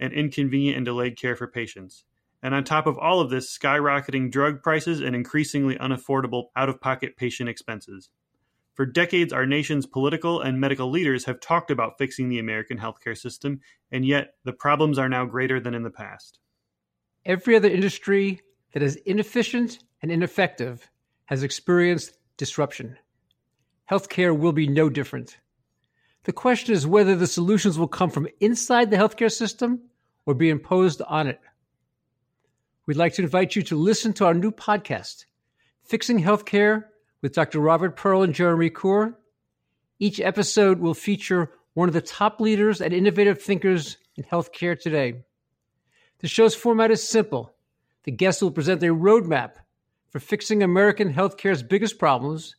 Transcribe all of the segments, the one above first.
and inconvenient and delayed care for patients. And on top of all of this, skyrocketing drug prices and increasingly unaffordable out of pocket patient expenses. For decades, our nation's political and medical leaders have talked about fixing the American healthcare system, and yet the problems are now greater than in the past. Every other industry that is inefficient and ineffective has experienced disruption. Healthcare will be no different. The question is whether the solutions will come from inside the healthcare system or be imposed on it. We'd like to invite you to listen to our new podcast, Fixing Healthcare with Dr. Robert Pearl and Jeremy Corr. Each episode will feature one of the top leaders and innovative thinkers in healthcare today. The show's format is simple. The guests will present a roadmap for fixing American healthcare's biggest problems.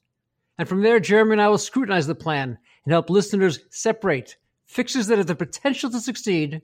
And from there, Jeremy and I will scrutinize the plan and help listeners separate fixes that have the potential to succeed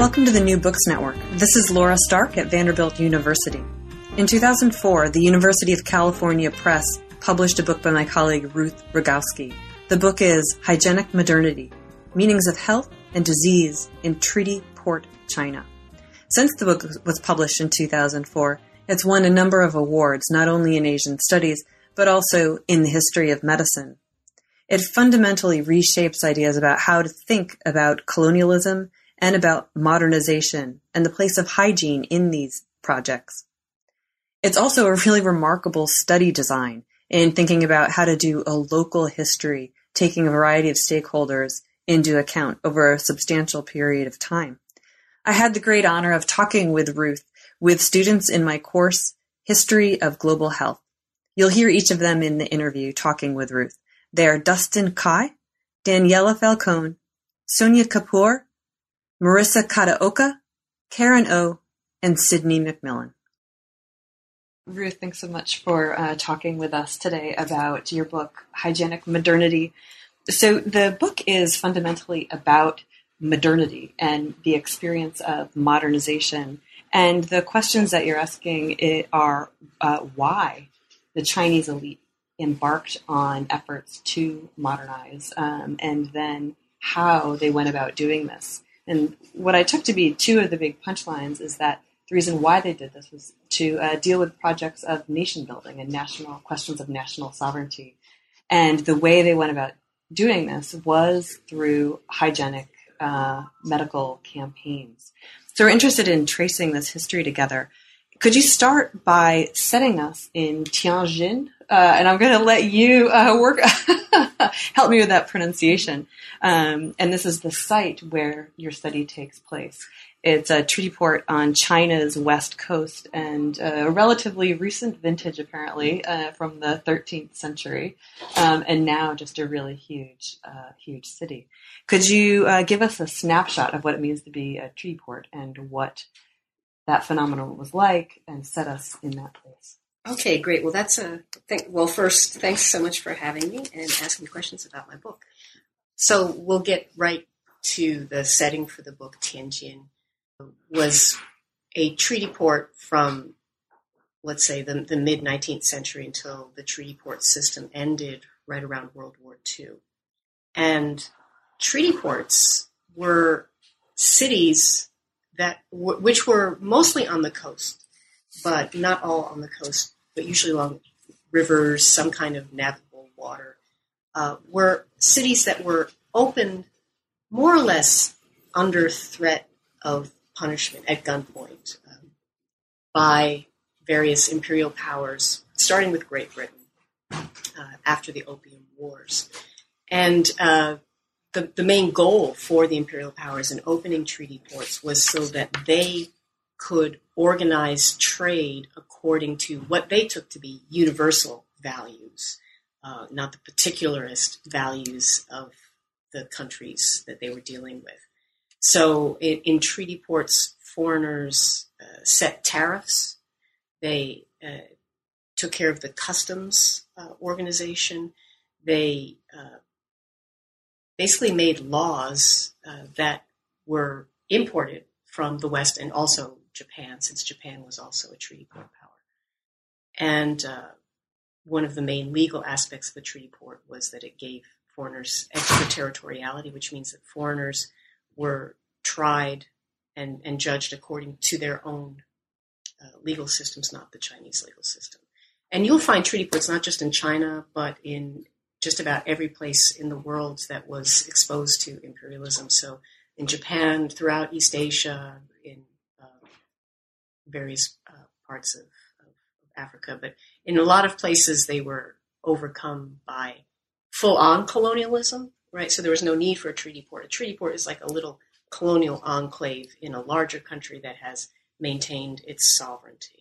Welcome to the New Books Network. This is Laura Stark at Vanderbilt University. In 2004, the University of California Press published a book by my colleague Ruth Rogaski. The book is Hygienic Modernity Meanings of Health and Disease in Treaty Port China. Since the book was published in 2004, it's won a number of awards, not only in Asian studies, but also in the history of medicine. It fundamentally reshapes ideas about how to think about colonialism and about modernization and the place of hygiene in these projects. It's also a really remarkable study design in thinking about how to do a local history, taking a variety of stakeholders into account over a substantial period of time. I had the great honor of talking with Ruth with students in my course, History of Global Health. You'll hear each of them in the interview talking with Ruth. They are Dustin Kai, Daniela Falcone, Sonia Kapoor, Marissa Kataoka, Karen O, and Sydney McMillan. Ruth, thanks so much for uh, talking with us today about your book, Hygienic Modernity. So, the book is fundamentally about modernity and the experience of modernization. And the questions that you're asking are uh, why the Chinese elite embarked on efforts to modernize, um, and then how they went about doing this. And what I took to be two of the big punchlines is that the reason why they did this was to uh, deal with projects of nation building and national questions of national sovereignty. And the way they went about doing this was through hygienic uh, medical campaigns. So we're interested in tracing this history together. Could you start by setting us in Tianjin? Uh, and I'm going to let you uh, work help me with that pronunciation. Um, and this is the site where your study takes place. It's a treaty port on China's west coast and a relatively recent vintage, apparently, uh, from the 13th century, um, and now just a really huge, uh, huge city. Could you uh, give us a snapshot of what it means to be a treaty port and what that phenomenon was like, and set us in that place? Okay, great. Well, that's a th- well. First, thanks so much for having me and asking questions about my book. So we'll get right to the setting for the book, Tianjin. was a treaty port from, let's say, the, the mid 19th century until the treaty port system ended right around World War II. And treaty ports were cities that which were mostly on the coast, but not all on the coast, but usually along rivers, some kind of navigable water, uh, were cities that were opened more or less under threat of punishment at gunpoint um, by various imperial powers, starting with Great Britain uh, after the Opium Wars. And uh, the, the main goal for the imperial powers in opening treaty ports was so that they could organize trade according to what they took to be universal values, uh, not the particularist values of the countries that they were dealing with. So in, in treaty ports, foreigners uh, set tariffs. They uh, took care of the customs uh, organization. They uh, basically made laws uh, that were imported from the West and also Japan, since Japan was also a treaty port power. And uh, one of the main legal aspects of the treaty port was that it gave foreigners extraterritoriality, which means that foreigners were tried and, and judged according to their own uh, legal systems, not the Chinese legal system. And you'll find treaty ports not just in China, but in just about every place in the world that was exposed to imperialism. So in Japan, throughout East Asia, in uh, various uh, parts of, of, Africa, but in a lot of places they were overcome by full-on colonialism. Right, so there was no need for a treaty port. A treaty port is like a little colonial enclave in a larger country that has maintained its sovereignty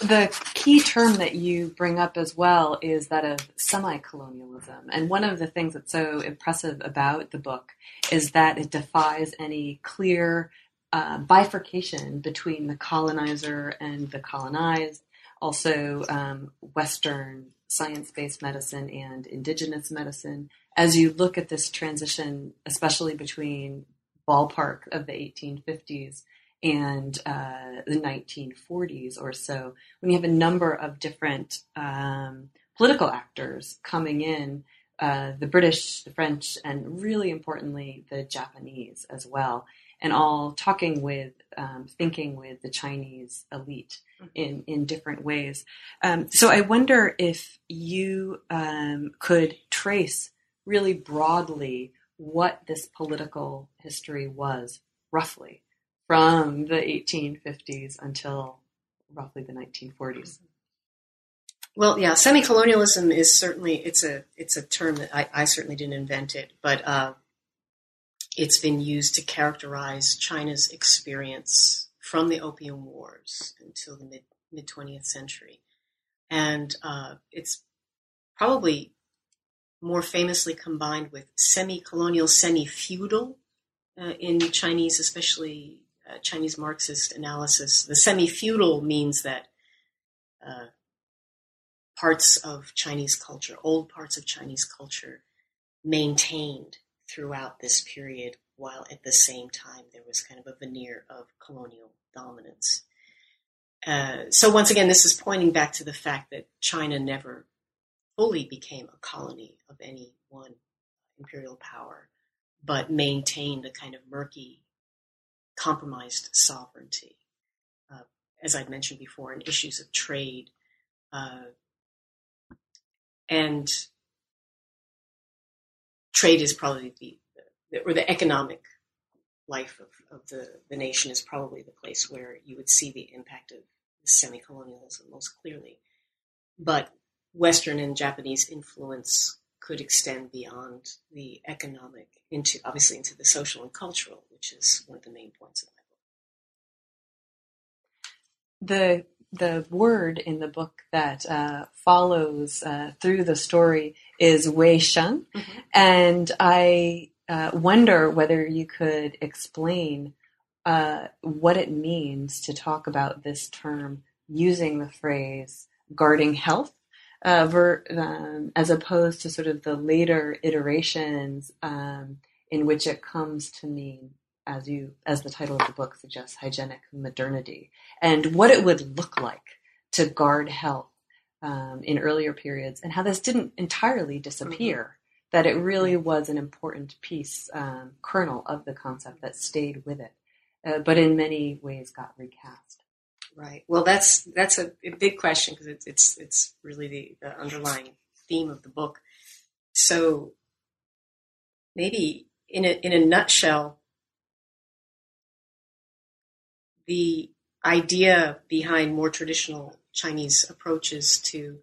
The key term that you bring up as well is that of semi colonialism. And one of the things that's so impressive about the book is that it defies any clear uh, bifurcation between the colonizer and the colonized, also um, Western science based medicine and indigenous medicine. As you look at this transition, especially between ballpark of the 1850s and uh, the 1940s or so, when you have a number of different um, political actors coming in, uh, the British, the French, and really importantly, the Japanese as well, and all talking with, um, thinking with the Chinese elite mm-hmm. in, in different ways. Um, so I wonder if you um, could trace really broadly what this political history was, roughly from the 1850s until roughly the 1940s. Well, yeah, semi-colonialism is certainly it's a it's a term that I, I certainly didn't invent it, but uh, it's been used to characterize China's experience from the Opium Wars until the mid mid 20th century, and uh, it's probably more famously combined with semi-colonial, semi-feudal uh, in Chinese, especially uh, Chinese Marxist analysis, the semi-feudal means that uh, parts of Chinese culture, old parts of Chinese culture, maintained throughout this period, while at the same time there was kind of a veneer of colonial dominance. Uh, so once again, this is pointing back to the fact that China never fully became a colony of any one imperial power, but maintained a kind of murky compromised sovereignty. Uh, as I'd mentioned before, in issues of trade. Uh, and trade is probably the, the, or the economic life of, of the, the nation is probably the place where you would see the impact of semi-colonialism most clearly. But Western and Japanese influence could extend beyond the economic into obviously into the social and cultural, which is one of the main points of my book. The the word in the book that uh, follows uh, through the story is Wei Sheng, mm-hmm. and I uh, wonder whether you could explain uh, what it means to talk about this term using the phrase guarding health uh, ver, um, as opposed to sort of the later iterations um, in which it comes to mean, as you as the title of the book suggests, hygienic modernity, and what it would look like to guard health um, in earlier periods, and how this didn't entirely disappear. Mm-hmm. That it really was an important piece, um, kernel of the concept that stayed with it, uh, but in many ways got recast. Right. Well, that's that's a, a big question because it's it's it's really the, the underlying theme of the book. So maybe in a in a nutshell, the idea behind more traditional Chinese approaches to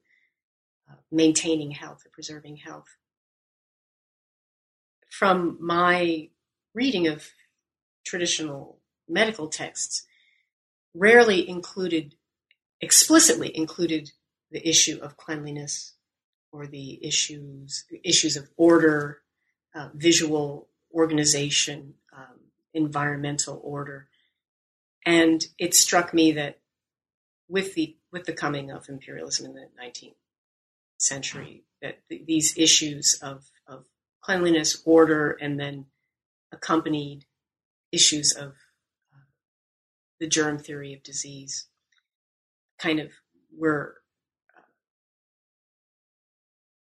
uh, maintaining health or preserving health. From my reading of traditional medical texts, rarely included, explicitly included the issue of cleanliness or the issues issues of order, uh, visual organization, um, environmental order, and it struck me that with the with the coming of imperialism in the 19th century, that th- these issues of, of cleanliness, order, and then accompanied issues of the germ theory of disease kind of were uh,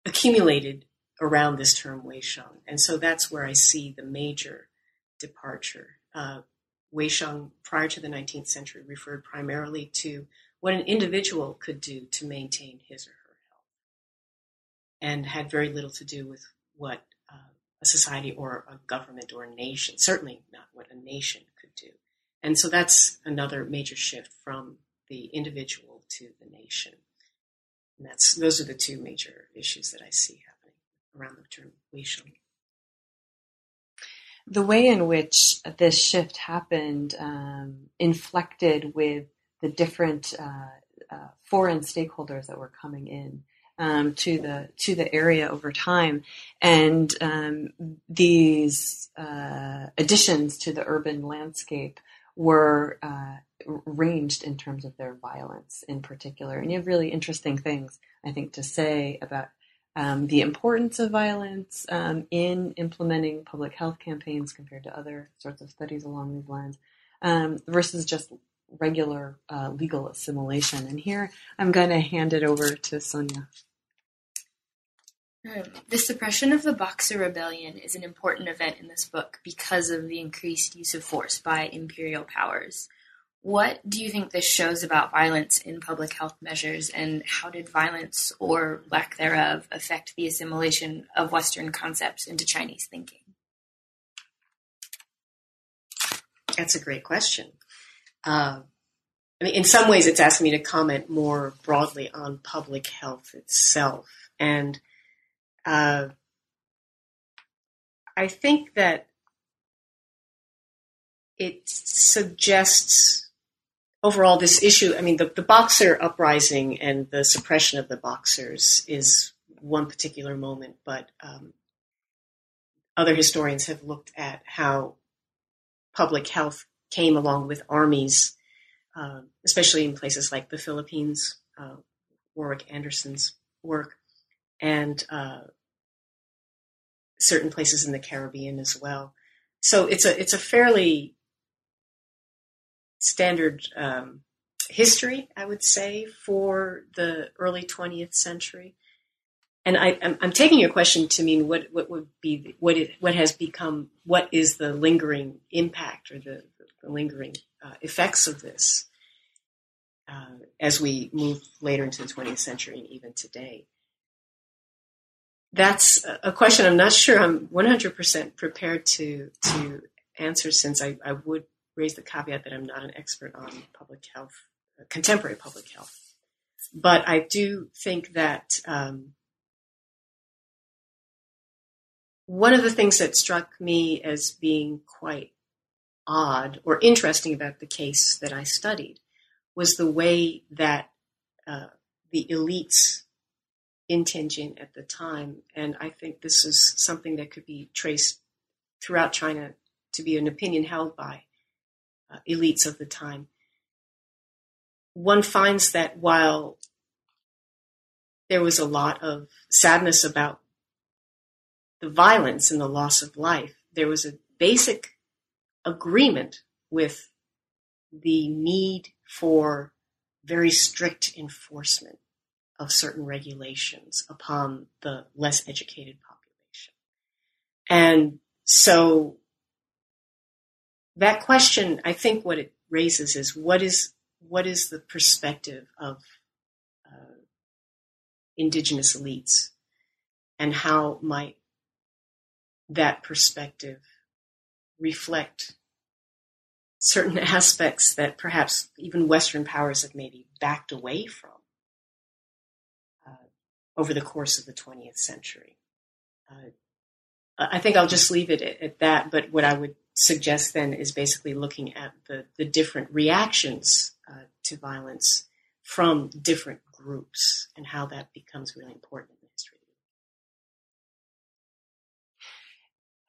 accumulated around this term Weisheng. And so that's where I see the major departure. Uh, Weisheng, prior to the 19th century, referred primarily to what an individual could do to maintain his or her health and had very little to do with what uh, a society or a government or a nation, certainly not what a nation could do. And so that's another major shift from the individual to the nation. And that's those are the two major issues that I see happening around the term Weisheng. The way in which this shift happened um, inflected with the different uh, uh, foreign stakeholders that were coming in um, to the to the area over time, and um, these uh, additions to the urban landscape were uh, ranged in terms of their violence in particular. And you have really interesting things, I think, to say about um, the importance of violence um, in implementing public health campaigns compared to other sorts of studies along these lines, um, versus just regular uh, legal assimilation. And here I'm going to hand it over to Sonia. The suppression of the Boxer Rebellion is an important event in this book because of the increased use of force by imperial powers. What do you think this shows about violence in public health measures, and how did violence or lack thereof affect the assimilation of Western concepts into Chinese thinking? That's a great question. Uh, I mean, in some ways, it's asking me to comment more broadly on public health itself. And uh, I think that it suggests overall this issue. I mean, the, the Boxer uprising and the suppression of the Boxers is one particular moment, but um, other historians have looked at how public health came along with armies, uh, especially in places like the Philippines, uh, Warwick Anderson's work, and uh, certain places in the Caribbean as well. So it's a it's a fairly standard um, history, I would say, for the early 20th century. And I, am taking your question to mean what, what would be what it, what has become what is the lingering impact or the, the lingering uh, effects of this uh, as we move later into the 20th century and even today. That's a question I'm not sure I'm 100% prepared to to answer since I, I would raise the caveat that I'm not an expert on public health, contemporary public health. But I do think that um, one of the things that struck me as being quite odd or interesting about the case that I studied was the way that uh, the elites in Tianjin at the time, and I think this is something that could be traced throughout China to be an opinion held by uh, elites of the time. One finds that while there was a lot of sadness about the violence and the loss of life, there was a basic agreement with the need for very strict enforcement of certain regulations upon the less educated population. And so that question, I think what it raises is what is what is the perspective of uh, indigenous elites and how might that perspective reflect certain aspects that perhaps even Western powers have maybe backed away from over the course of the 20th century. Uh, I think I'll just leave it at, at, that, but what I would suggest then is basically looking at the, the different reactions uh, to violence from different groups and how that becomes really important in history.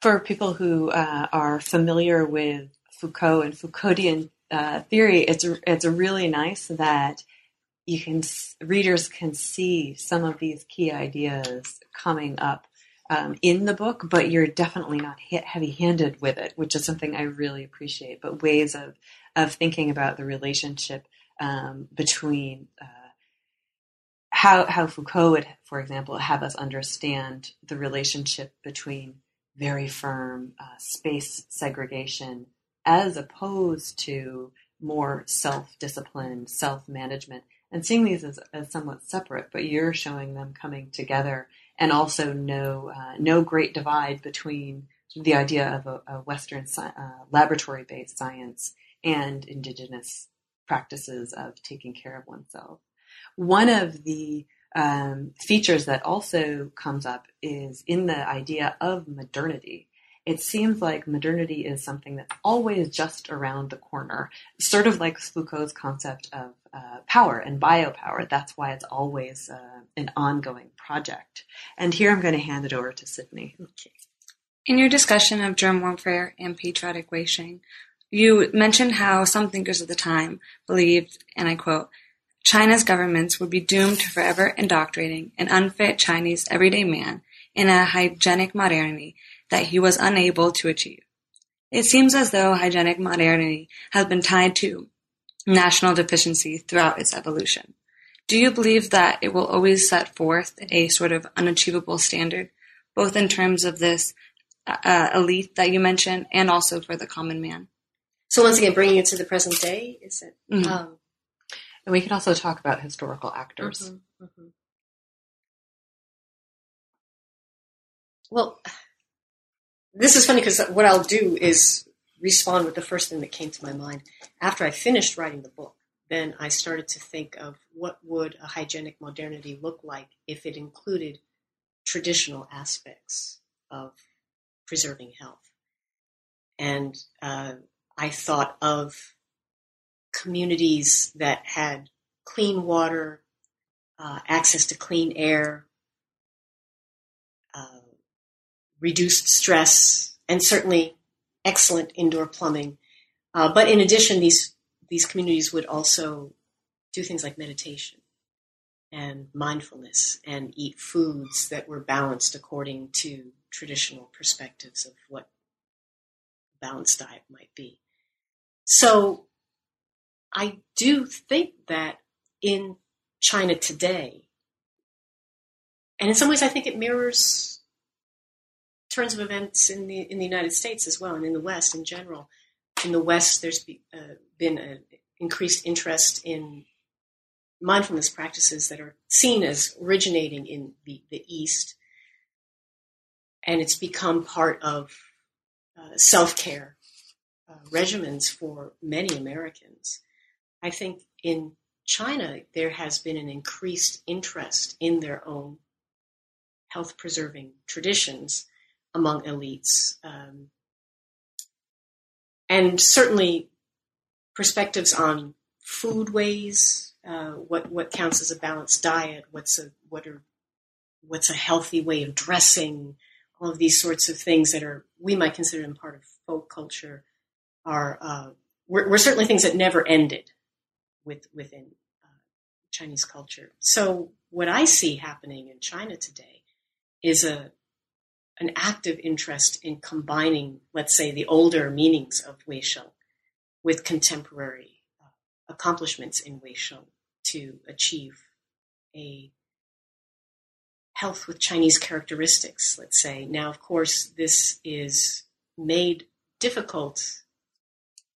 For people who uh, are familiar with Foucault and Foucauldian uh, theory, it's it's really nice that you can readers can see some of these key ideas coming up um, in the book, but you're definitely not heavy-handed with it, which is something I really appreciate. But ways of of thinking about the relationship um, between uh, how how Foucault would, for example, have us understand the relationship between very firm uh, space segregation as opposed to more self-discipline, self-management, and seeing these as, as somewhat separate, but you're showing them coming together, and also no uh, no great divide between the idea of a, a Western uh, laboratory-based science and indigenous practices of taking care of oneself. One of the um, features that also comes up is in the idea of modernity. It seems like modernity is something that's always just around the corner, sort of like Foucault's concept of uh, power and biopower. That's why it's always uh, an ongoing project. And here I'm going to hand it over to Sydney. Okay. In your discussion of germ warfare and patriotic washing, you mentioned how some thinkers of the time believed, and I quote, China's governments would be doomed to forever indoctrinating an unfit Chinese everyday man in a hygienic modernity that he was unable to achieve. It seems as though hygienic modernity has been tied to national deficiency throughout its evolution. Do you believe that it will always set forth a sort of unachievable standard, both in terms of this uh, elite that you mentioned and also for the common man? So once again, bringing it to the present day, is it? Mm-hmm. Um, and we can also talk about historical actors. Mm-hmm, mm-hmm. Well, this is funny because what I'll do is respond with the first thing that came to my mind after I finished writing the book. Then I started to think of what would a hygienic modernity look like if it included traditional aspects of preserving health. And uh, I thought of communities that had clean water, uh, access to clean air, uh, reduced stress, and certainly excellent indoor plumbing. Uh, but in addition, these these communities would also do things like meditation and mindfulness and eat foods that were balanced according to traditional perspectives of what balanced diet might be. So I do think that in China today, and in some ways I think it mirrors turns of events in the in the United States as well, and in the West in general. In the West, there's be, uh, been an increased interest in mindfulness practices that are seen as originating in the, the East, and it's become part of uh, self care uh, regimens for many Americans. I think in China, there has been an increased interest in their own health preserving traditions among elites. Um, and certainly perspectives on food ways, uh, what, what counts as a balanced diet, what's a, what are, what's a healthy way of dressing, all of these sorts of things that are, we might consider them part of folk culture are uh, were, were, certainly things that never ended with within uh, Chinese culture. So what I see happening in China today is a an active interest in combining, let's say, the older meanings of Weisheng with contemporary uh, accomplishments in Weisheng to achieve a health with Chinese characteristics, let's say. Now, of course, this is made difficult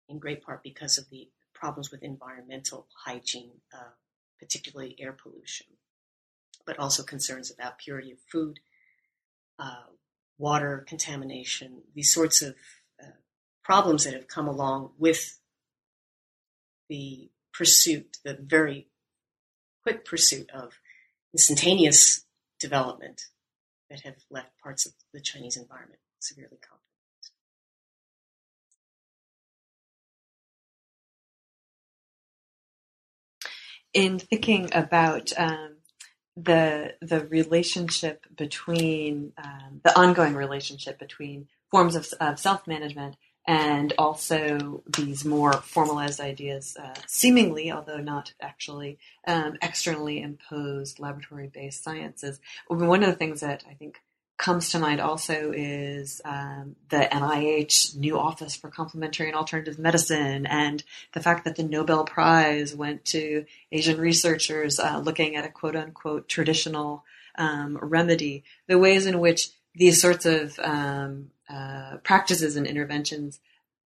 in great part because of the problems with environmental hygiene, uh, particularly air pollution, but also concerns about purity of food, uh, water contamination, these sorts of uh, problems that have come along with the pursuit, the very quick pursuit of instantaneous development that have left parts of the Chinese environment severely compromised. In thinking about um, the the relationship between um, the ongoing relationship between forms of, of self management and also these more formalized ideas, uh, seemingly, although not actually, um, externally imposed laboratory based sciences. One of the things that I think comes to mind also is um, the NIH new office for complementary and alternative medicine, and the fact that the Nobel Prize went to Asian researchers uh, looking at a quote unquote traditional um, remedy. The ways in which these sorts of um, uh, practices and interventions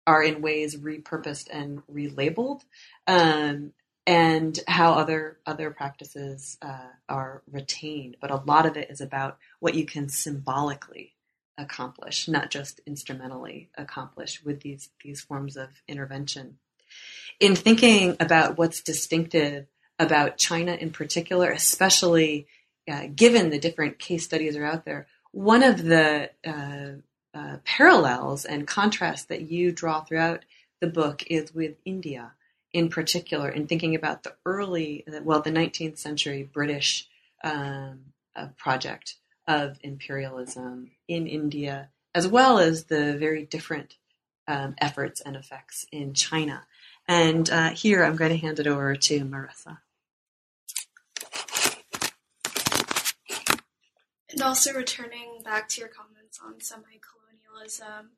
are in ways repurposed and relabeled, um, and how other other practices uh, are retained. But a lot of it is about what you can symbolically accomplish, not just instrumentally accomplish with these these forms of intervention. In thinking about what's distinctive about China in particular, especially uh, given the different case studies are out there, one of the uh, uh, parallels and contrasts that you draw throughout the book is with India in particular, in thinking about the early, well, the 19th century British um, uh, project of imperialism in India, as well as the very different um, efforts and effects in China. And uh, here I'm going to hand it over to Marissa. And also returning back to your comments on semi colonialism,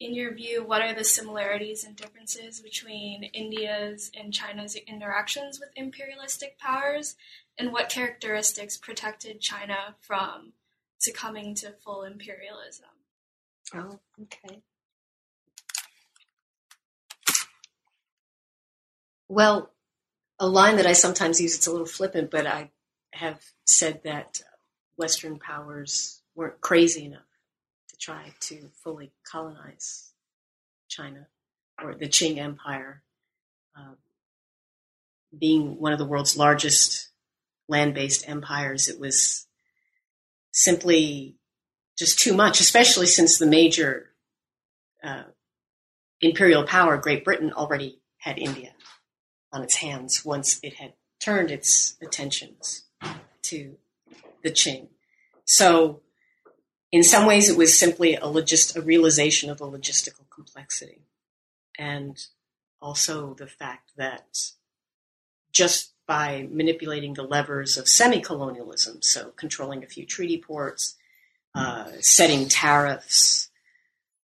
in your view, what are the similarities and differences between India's and China's interactions with imperialistic powers, and what characteristics protected China from succumbing to full imperialism? Oh, okay. Well, a line that I sometimes use, it's a little flippant, but I have said that uh, Western powers weren't crazy enough to try to fully colonize China or the Qing Empire, uh, being one of the world's largest land based empires, it was simply just too much, especially since the major uh, imperial power, Great Britain, already had India on its hands once it had turned its attentions to the Qing. So in some ways, it was simply a, logist- a realization of the logistical complexity. And also the fact that just by manipulating the levers of semi colonialism, so controlling a few treaty ports, uh, setting tariffs,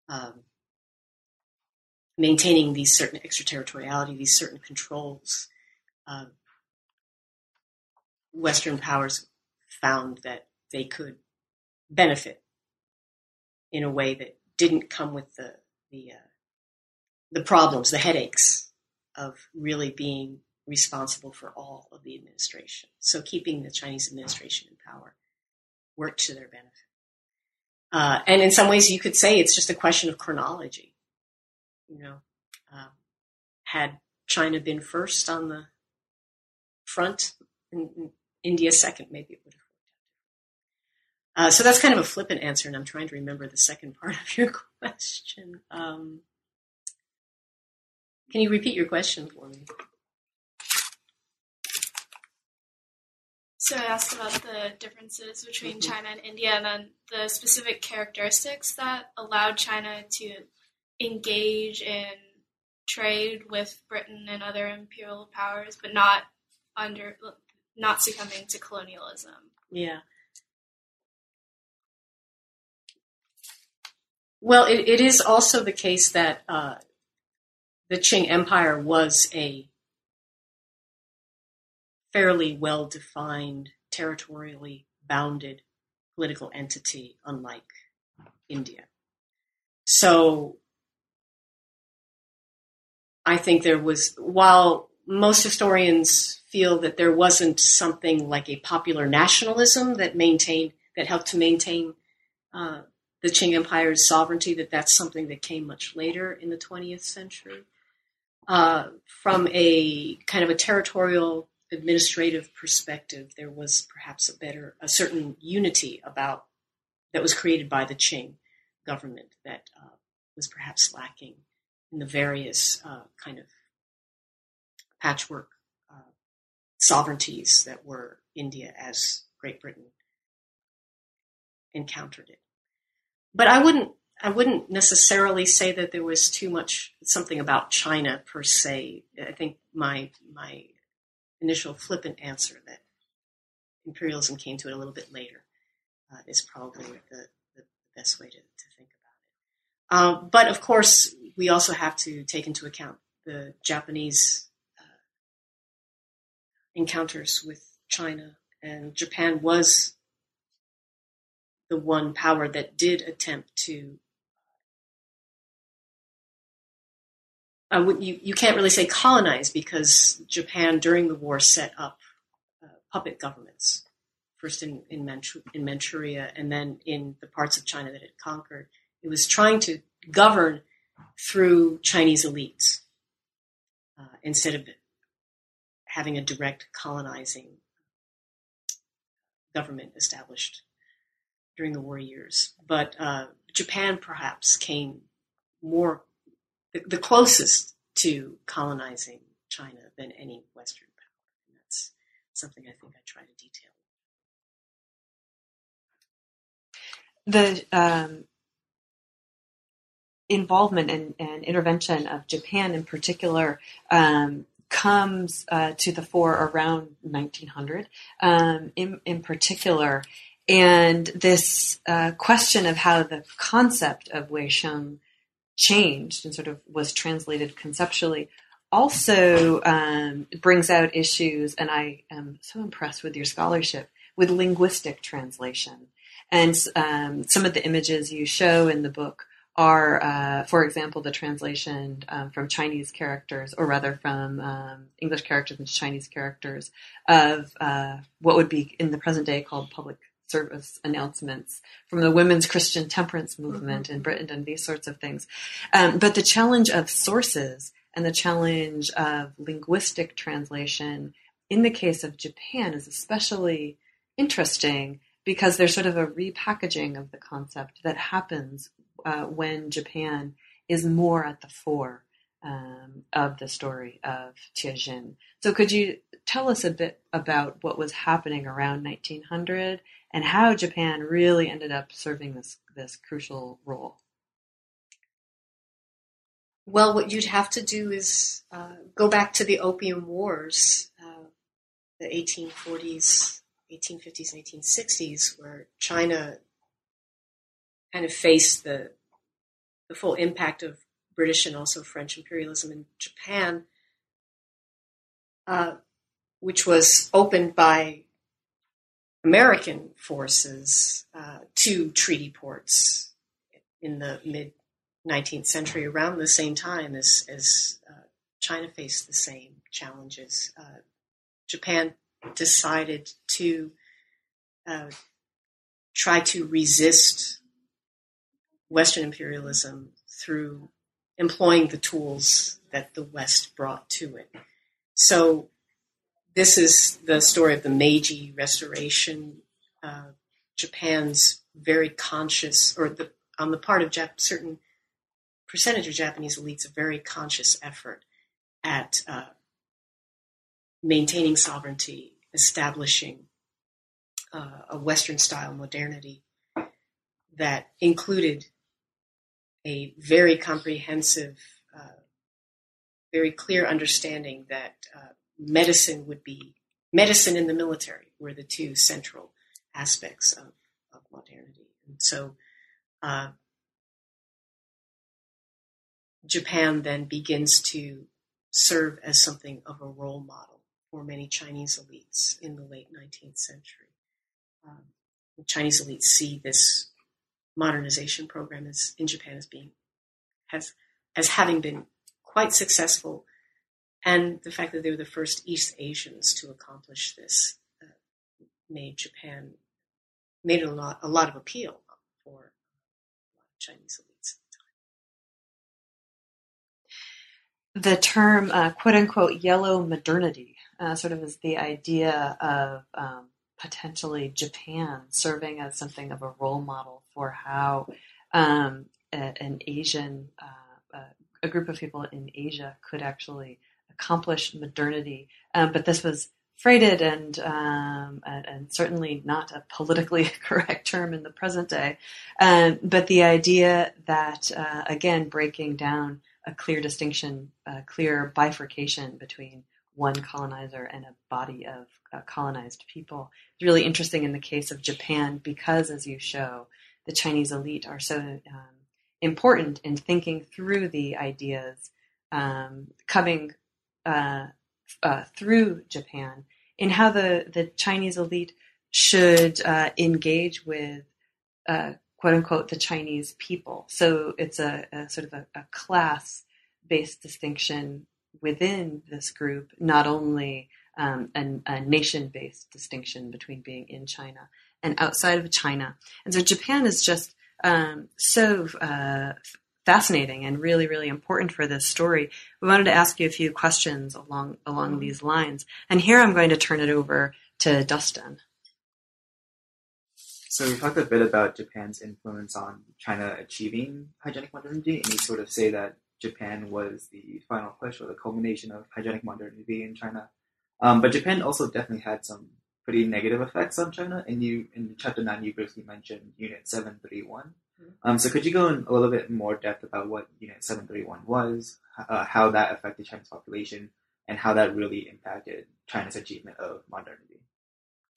um, maintaining these certain extraterritoriality, these certain controls, uh, Western powers found that they could benefit in a way that didn't come with the the uh, the problems, the headaches of really being responsible for all of the administration. So keeping the Chinese administration in power worked to their benefit. Uh, and in some ways, you could say it's just a question of chronology. You know, uh, had China been first on the front, and India second, maybe it would have uh, so that's kind of a flippant answer, and I'm trying to remember the second part of your question. Um, can you repeat your question for me? So I asked about the differences between mm-hmm. China and India, and then the specific characteristics that allowed China to engage in trade with Britain and other imperial powers, but not under not succumbing to colonialism. Yeah. Well, it, it is also the case that uh, the Qing Empire was a fairly well defined, territorially bounded political entity, unlike India. So I think there was, while most historians feel that there wasn't something like a popular nationalism that maintained, that helped to maintain uh, the Qing Empire's sovereignty, that that's something that came much later in the 20th century. Uh, from a kind of a territorial administrative perspective, there was perhaps a better, a certain unity about that was created by the Qing government that uh, was perhaps lacking in the various uh, kind of patchwork uh, sovereignties that were India as Great Britain encountered it. But I wouldn't I wouldn't necessarily say that there was too much something about China per se. I think my my initial flippant answer that imperialism came to it a little bit later uh, is probably the, the, best way to, to think about it. Um, but of course, we also have to take into account the Japanese uh, encounters with China, and Japan was the one power that did attempt to. Uh, you, you can't really say colonize because Japan during the war set up uh, puppet governments, first in, in, Manchu- in Manchuria and then in the parts of China that it conquered. It was trying to govern through Chinese elites uh, instead of having a direct colonizing government established during the war years. But uh, Japan perhaps came more the, the, closest to colonizing China than any Western power. And that's something I think I try to detail. The um, involvement and, and, intervention of Japan in particular um, comes uh, to the fore around 1900 um, in, in particular. And this uh, question of how the concept of Wei Sheng changed and sort of was translated conceptually also um, brings out issues, and I am so impressed with your scholarship, with linguistic translation. And um, some of the images you show in the book are, uh, for example, the translation um, from Chinese characters, or rather from um, English characters into Chinese characters, of uh, what would be in the present day called public service announcements from the women's Christian temperance movement mm-hmm. in Britain and these sorts of things. Um, but the challenge of sources and the challenge of linguistic translation in the case of Japan is especially interesting because there's sort of a repackaging of the concept that happens uh, when Japan is more at the fore um, of the story of Tianjin. So, could you tell us a bit about what was happening around 1900 and how Japan really ended up serving this this crucial role? Well, what you'd have to do is uh, go back to the Opium Wars, uh, the 1840s, 1850s, and 1860s, where China kind of faced the the full impact of British and also French imperialism in Japan, uh, which was opened by American forces uh, to treaty ports in the mid 19th century, around the same time as, as uh, China faced the same challenges. Uh, Japan decided to uh, try to resist Western imperialism through employing the tools that the West brought to it. So, this is the story of the Meiji Restoration, uh, Japan's very conscious, or the, on the part of Jap- certain percentage of Japanese elites, a very conscious effort at uh, maintaining sovereignty, establishing uh, a Western style modernity that included a very comprehensive, uh, very clear understanding that uh, medicine would be medicine in the military were the two central aspects of, of modernity. And so uh, Japan then begins to serve as something of a role model for many Chinese elites in the late 19th century. Um, Chinese elites see this modernization program as, in Japan as being has as having been quite successful, and the fact that they were the first East Asians to accomplish this uh, made Japan made a lot a lot of appeal for Chinese elites. At the time. The term uh, "quote unquote" yellow modernity uh, sort of is the idea of um, potentially Japan serving as something of a role model for how um, a, an Asian, uh, uh, a group of people in Asia could actually accomplish modernity. Um, but this was freighted and, um, and, and certainly not a politically correct term in the present day. Um, but the idea that uh, again breaking down a clear distinction, a clear bifurcation between one colonizer and a body of uh, colonized people. It's really interesting in the case of Japan because, as you show, the Chinese elite are so um, important in thinking through the ideas um, coming uh, uh, through Japan in how the, the Chinese elite should uh, engage with uh, quote unquote the Chinese people. So it's a, a sort of a, a class based distinction within this group not only um, an, a nation based distinction between being in China and outside of China. And so Japan is just um, so uh, fascinating and really, really important for this story. We wanted to ask you a few questions along along mm-hmm. these lines. And here I'm going to turn it over to Dustin. So we talked a bit about Japan's influence on China achieving hygienic modernity, and you sort of say that Japan was the final push or the culmination of hygienic modernity in China. Um, but Japan also definitely had some pretty negative effects on China. And you, in chapter nine, you briefly mentioned Unit 731. Mm-hmm. Um, so could you go in a little bit more depth about what Unit 731 was, uh, how that affected China's population, and how that really impacted China's achievement of modernity?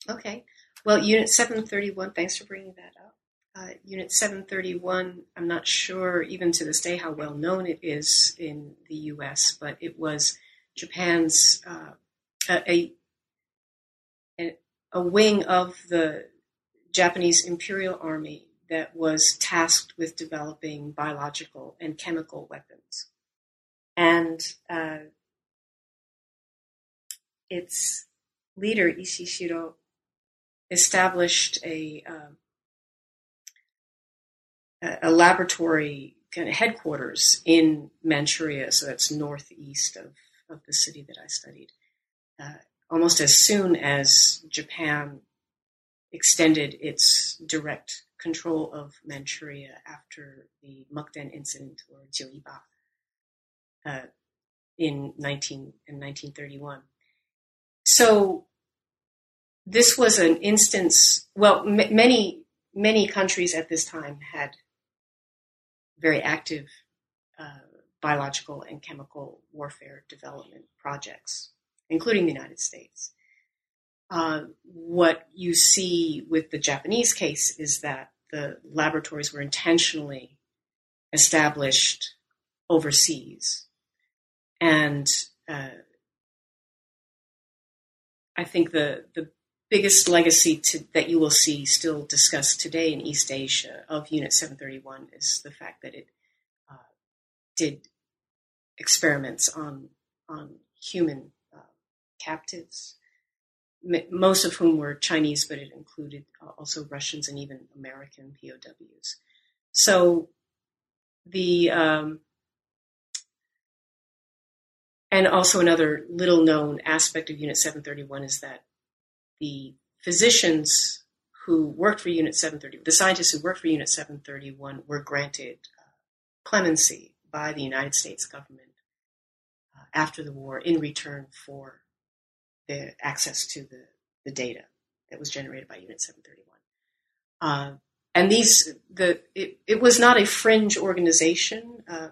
Okay. Well, Unit 731, thanks for bringing that up. Uh, Unit 731, I'm not sure even to this day how well known it is in the US, but it was Japan's uh, a, a, a wing of the Japanese Imperial Army that was tasked with developing biological and chemical weapons. And uh, its leader, Ishii Shiro, established a um, a laboratory kind of headquarters in Manchuria, so that's northeast of, of the city that I studied. Uh, almost as soon as Japan extended its direct control of Manchuria after the Mukden incident or Jiuyiba uh, in 19 in 1931. So this was an instance. Well, m- many many countries at this time had very active uh, biological and chemical warfare development projects, including the United States. Uh, what you see with the Japanese case is that the laboratories were intentionally established overseas. And uh, I think the, the biggest legacy to, that you will see still discussed today in East Asia of Unit 731 is the fact that it uh, did experiments on on human uh, captives, most of whom were Chinese, but it included uh, also Russians and even American POWs. So the um, and also another little known aspect of Unit 731 is that the physicians who worked for Unit 731, the scientists who worked for Unit 731 were granted uh, clemency by the United States government uh, after the war in return for the access to the, the data that was generated by Unit 731. Uh, and these, the it, it, was not a fringe organization uh,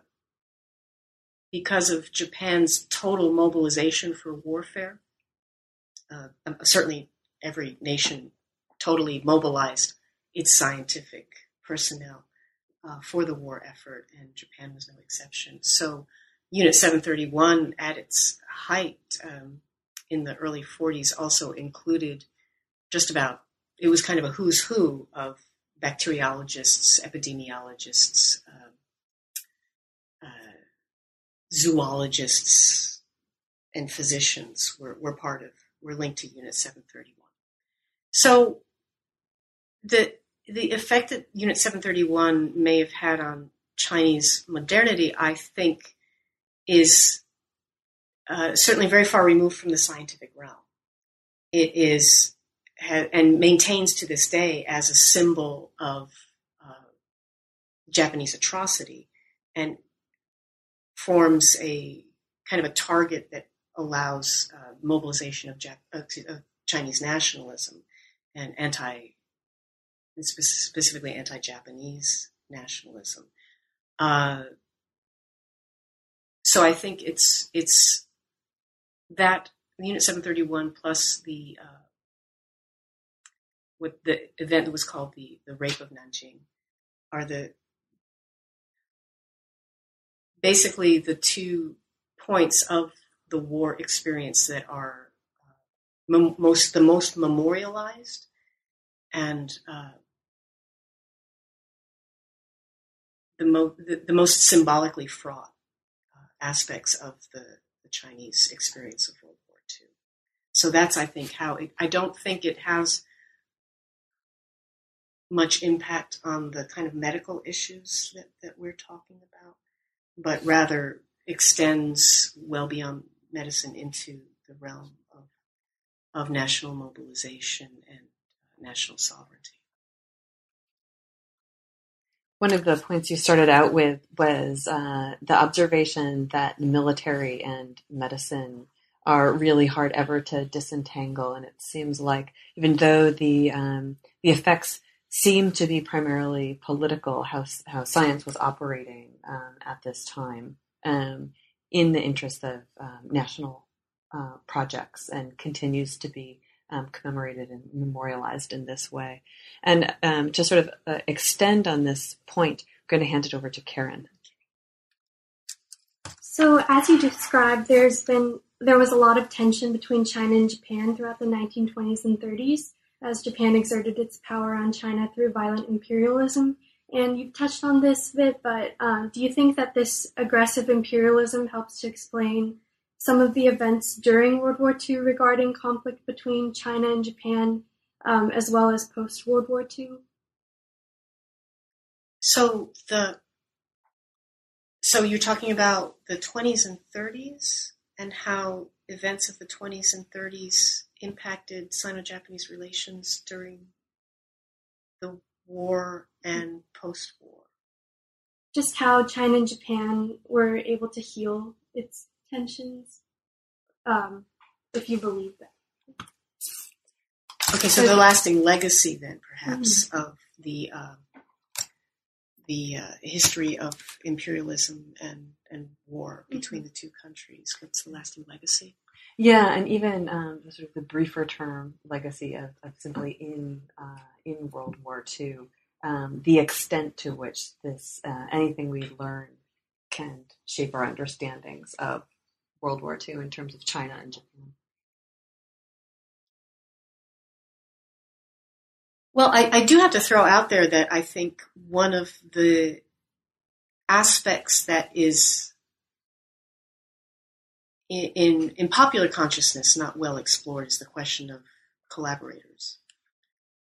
because of Japan's total mobilization for warfare. Uh, um, certainly every nation totally mobilized its scientific personnel. uh, for the war effort, and Japan was no exception. So, Unit 731 at its height um, in the early 40s also included just about, it was kind of a who's who of bacteriologists, epidemiologists, uh, uh, zoologists, and physicians were, were part of, were linked to Unit 731. So the the effect that Unit 731 may have had on Chinese modernity, I think, is uh, certainly very far removed from the scientific realm. It is ha- and maintains to this day as a symbol of uh, Japanese atrocity and forms a kind of a target that allows uh, mobilization of, Jap- of Chinese nationalism and anti specifically anti-Japanese nationalism. Uh, so I think it's it's that Unit 731 plus the uh, the event that was called the the rape of Nanjing are the basically the two points of the war experience that are uh, most the most memorialized and uh, the, mo- the, the, most symbolically fraught uh, aspects of the, Chinese experience of World War II. So that's, I think, how it, I don't think it has much impact on the kind of medical issues that, that we're talking about, but rather extends well beyond medicine into the realm of, of national mobilization and national sovereignty. One of the points you started out with was uh, the observation that military and medicine are really hard ever to disentangle, and it seems like even though the um, the effects seem to be primarily political, how how science was operating um, at this time um, in the interest of um, national uh, projects, and continues to be um, commemorated and memorialized in this way. And um, to sort of uh, extend on this point, I'm going to hand it over to Karen. So, as you described, there's been there was a lot of tension between China and Japan throughout the 1920s and 30s, as Japan exerted its power on China through violent imperialism. And you've touched on this a bit, but uh, do you think that this aggressive imperialism helps to explain some of the events during World War II regarding conflict between China and Japan, um, as well as post World War II? So the so you're talking about the 20s and 30s and how events of the 20s and 30s impacted Sino-Japanese relations during the war and post-war. Just how China and Japan were able to heal its tensions, um, if you believe that. Okay, so the lasting legacy, then, perhaps, mm-hmm. of the uh, the uh, history of imperialism and, and war mm-hmm. between mm-hmm. the two countries. What's the lasting legacy? Yeah, and even um, sort of the briefer term legacy of, of simply in uh, in World War II, um, the extent to which this uh, anything we learn can shape our understandings of World War II in terms of China and Japan? Well, I, I do have to throw out there that I think one of the aspects that is in, in, in popular consciousness not well explored is the question of collaborators.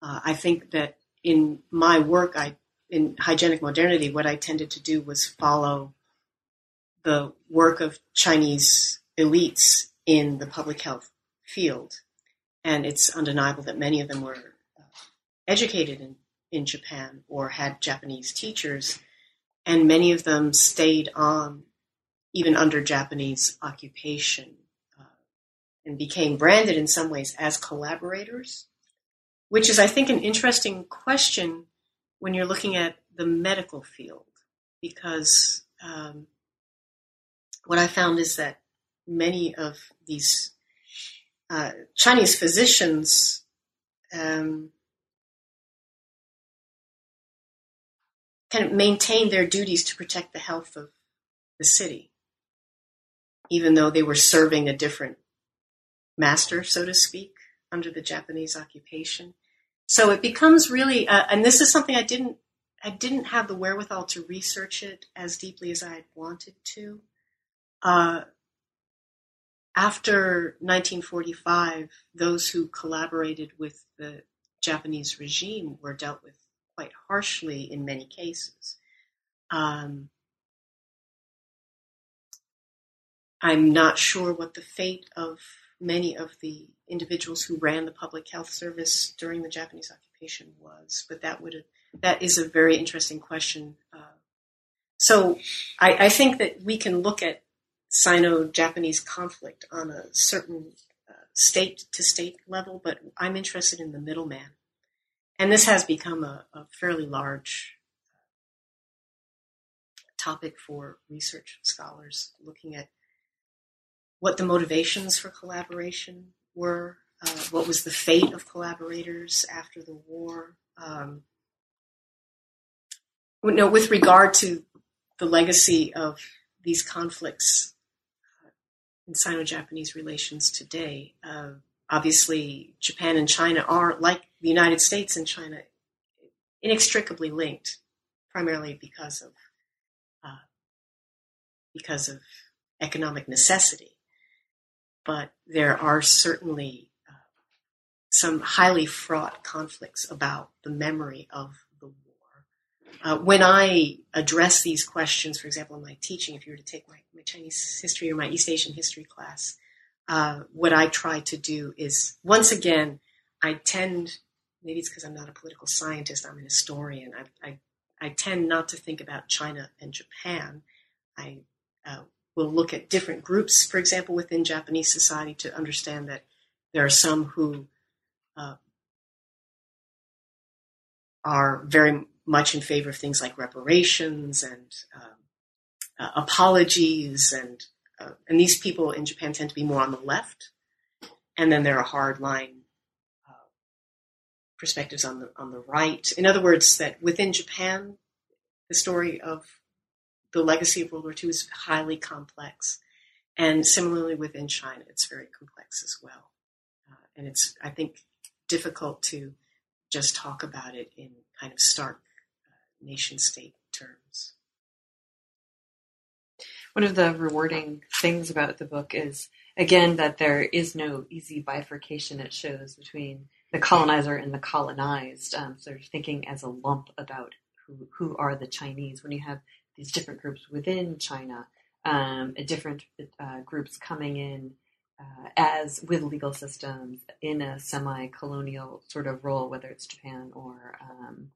Uh, I think that in my work, I in hygienic modernity, what I tended to do was follow the work of Chinese elites in the public health field. And it's undeniable that many of them were uh, educated in, in Japan or had Japanese teachers, and many of them stayed on even under Japanese occupation uh, and became branded in some ways as collaborators, which is, I think, an interesting question when you're looking at the medical field, because um, what I found is that many of these uh, Chinese physicians um, kind of maintained their duties to protect the health of the city, even though they were serving a different master, so to speak, under the Japanese occupation. So it becomes really, uh, and this is something I didn't, I didn't have the wherewithal to research it as deeply as I had wanted to. Uh, after 1945, those who collaborated with the Japanese regime were dealt with quite harshly in many cases. Um, I'm not sure what the fate of many of the individuals who ran the public health service during the Japanese occupation was, but that would that is a very interesting question. Uh, so I, I, think that we can look at Sino-Japanese conflict on a certain state to state level, but I'm interested in the middleman. And this has become a, a fairly large topic for research scholars looking at what the motivations for collaboration were, uh, what was the fate of collaborators after the war. Um, no, with regard to the legacy of these conflicts uh, in Sino-Japanese relations today, uh, obviously Japan and China are, like the United States and China, inextricably linked, primarily because of uh, because of economic necessity but there are certainly uh, some highly fraught conflicts about the memory of. Uh, when I address these questions, for example, in my teaching, if you were to take my, my Chinese history or my East Asian history class, uh, what I try to do is, once again, I tend, maybe it's because I'm not a political scientist, I'm an historian, I, I, I tend not to think about China and Japan. I uh, we'll look at different groups, for example, within Japanese society to understand that there are some who uh, are very much in favor of things like reparations and um, uh, apologies, and uh, and these people in Japan tend to be more on the left, and then there are hardline uh, perspectives on the on the right. In other words, that within Japan, the story of the legacy of World War II is highly complex. And similarly within China, it's very complex as well. Uh, and it's, I think, difficult to just talk about it in kind of stark nation state terms. One of the rewarding things about the book is, again, that there is no easy bifurcation it shows between the colonizer and the colonized, um, sort of thinking as a lump about who, who are the Chinese. When you have these different groups within China, um, different uh, groups coming in uh, as with legal systems in a semi-colonial sort of role, whether it's Japan or um,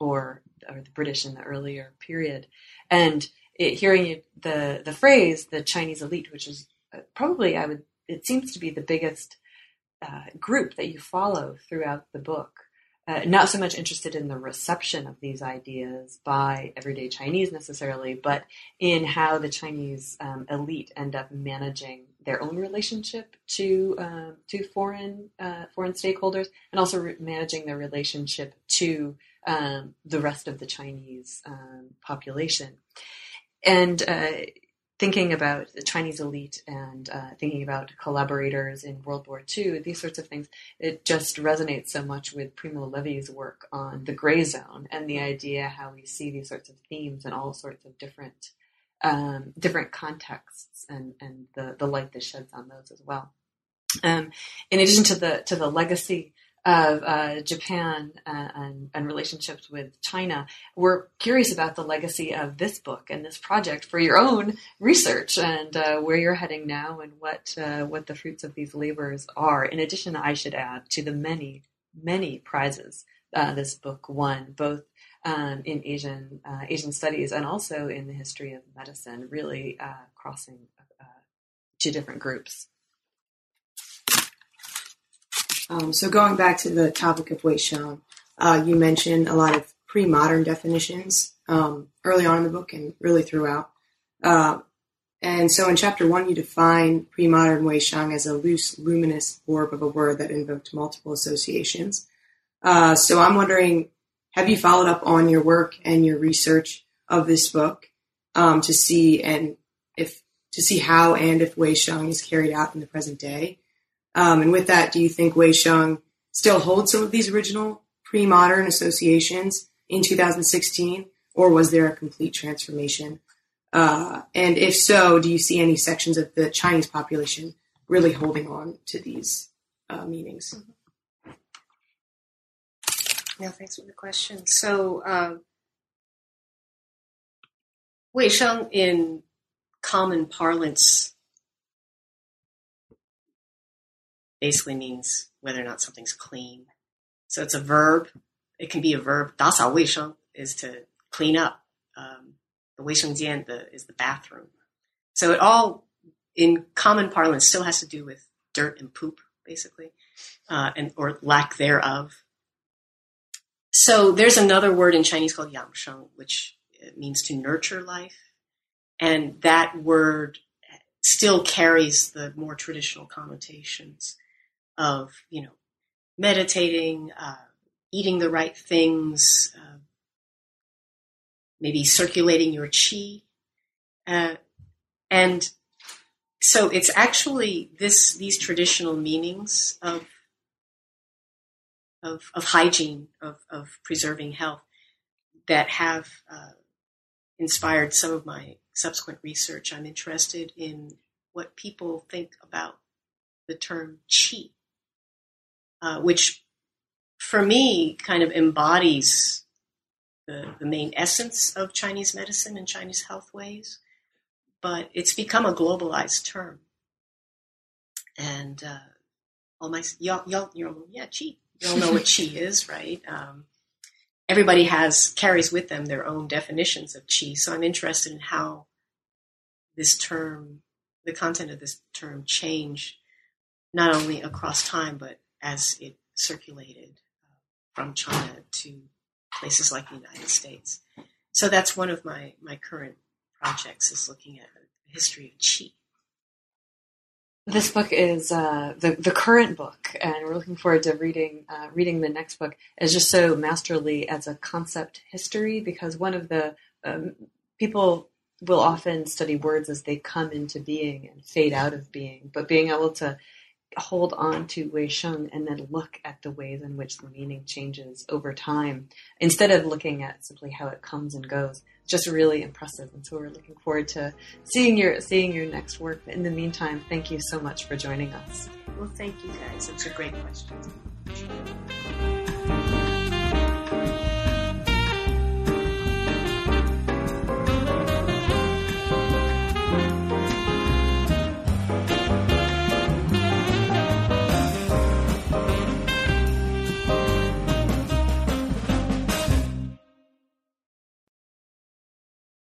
or or the British in the earlier period, and it, hearing the the phrase the Chinese elite, which is uh, probably I would it seems to be the biggest uh, group that you follow throughout the book. Uh, not so much interested in the reception of these ideas by everyday Chinese necessarily, but in how the Chinese um, elite end up managing their own relationship to uh, to foreign uh, foreign stakeholders, and also re- managing their relationship to um, the rest of the Chinese um, population. And uh, thinking about the Chinese elite and uh, thinking about collaborators in World War II, these sorts of things, it just resonates so much with Primo Levi's work on the gray zone and the idea how we see these sorts of themes in all sorts of different um, different contexts and, and the, the light that sheds on those as well. Um, in addition to the to the legacy of uh, Japan uh, and, and, relationships with China. We're curious about the legacy of this book and this project for your own research and uh, where you're heading now and what uh, what the fruits of these labors are. In addition, I should add to the many many prizes uh, this book won, both. Um, in Asian uh, Asian studies and also in the history of medicine, really crossing two different groups. Um, so going back to the topic of Wei Sheng, uh, you mentioned a lot of pre-modern definitions um, early on in the book and really throughout. Uh, and so in chapter one, you define pre-modern Wei Sheng as a loose, luminous orb of a word that invoked multiple associations. Uh, so I'm wondering, have you followed up on your work and your research of this book um, to see and if to see how and if Wei Sheng is carried out in the present day? Um, and with that, do you think Wei Sheng still holds some of these original pre-modern associations in 2016, or was there a complete transformation? Uh, and if so, do you see any sections of the Chinese population really holding on to these uh, meanings? Yeah, thanks for the question. So, um, Wei Sheng in common parlance basically means whether or not something's clean. So it's a verb. It can be a verb. 打扫卫生 is to clean up. Um, the 卫生间 the, is the bathroom. So it all, in common parlance, still has to do with dirt and poop, basically, uh, and or lack thereof. So there's another word in Chinese called yangsheng, which means to nurture life, and that word still carries the more traditional connotations of you know meditating, uh, eating the right things, uh, maybe circulating your chi, uh, and so it's actually this these traditional meanings of of, of hygiene of, of preserving health that have uh, inspired some of my subsequent research. I'm interested in what people think about the term qi uh, which for me kind of embodies the, the main essence of Chinese medicine and Chinese health ways, but it's become a globalized term. And uh, all my y'all, y'all, know, yeah, qi. You all know what qi is, right? Um, everybody has carries with them their own definitions of qi. So I'm interested in how this term, the content of this term, change not only across time but as it circulated uh, from China to places like the United States. So that's one of my, my current projects is looking at the history of qi. This book is uh, the the current book, and we're looking forward to reading uh, reading the next book. is just so masterly as a concept history because one of the um, people will often study words as they come into being and fade out of being, but being able to hold on to Wei Sheng and then look at the ways in which the meaning changes over time instead of looking at simply how it comes and goes. Just really impressive, and so we're looking forward to seeing your seeing your next work. But in the meantime, thank you so much for joining us. Well, thank you guys. It's a great question.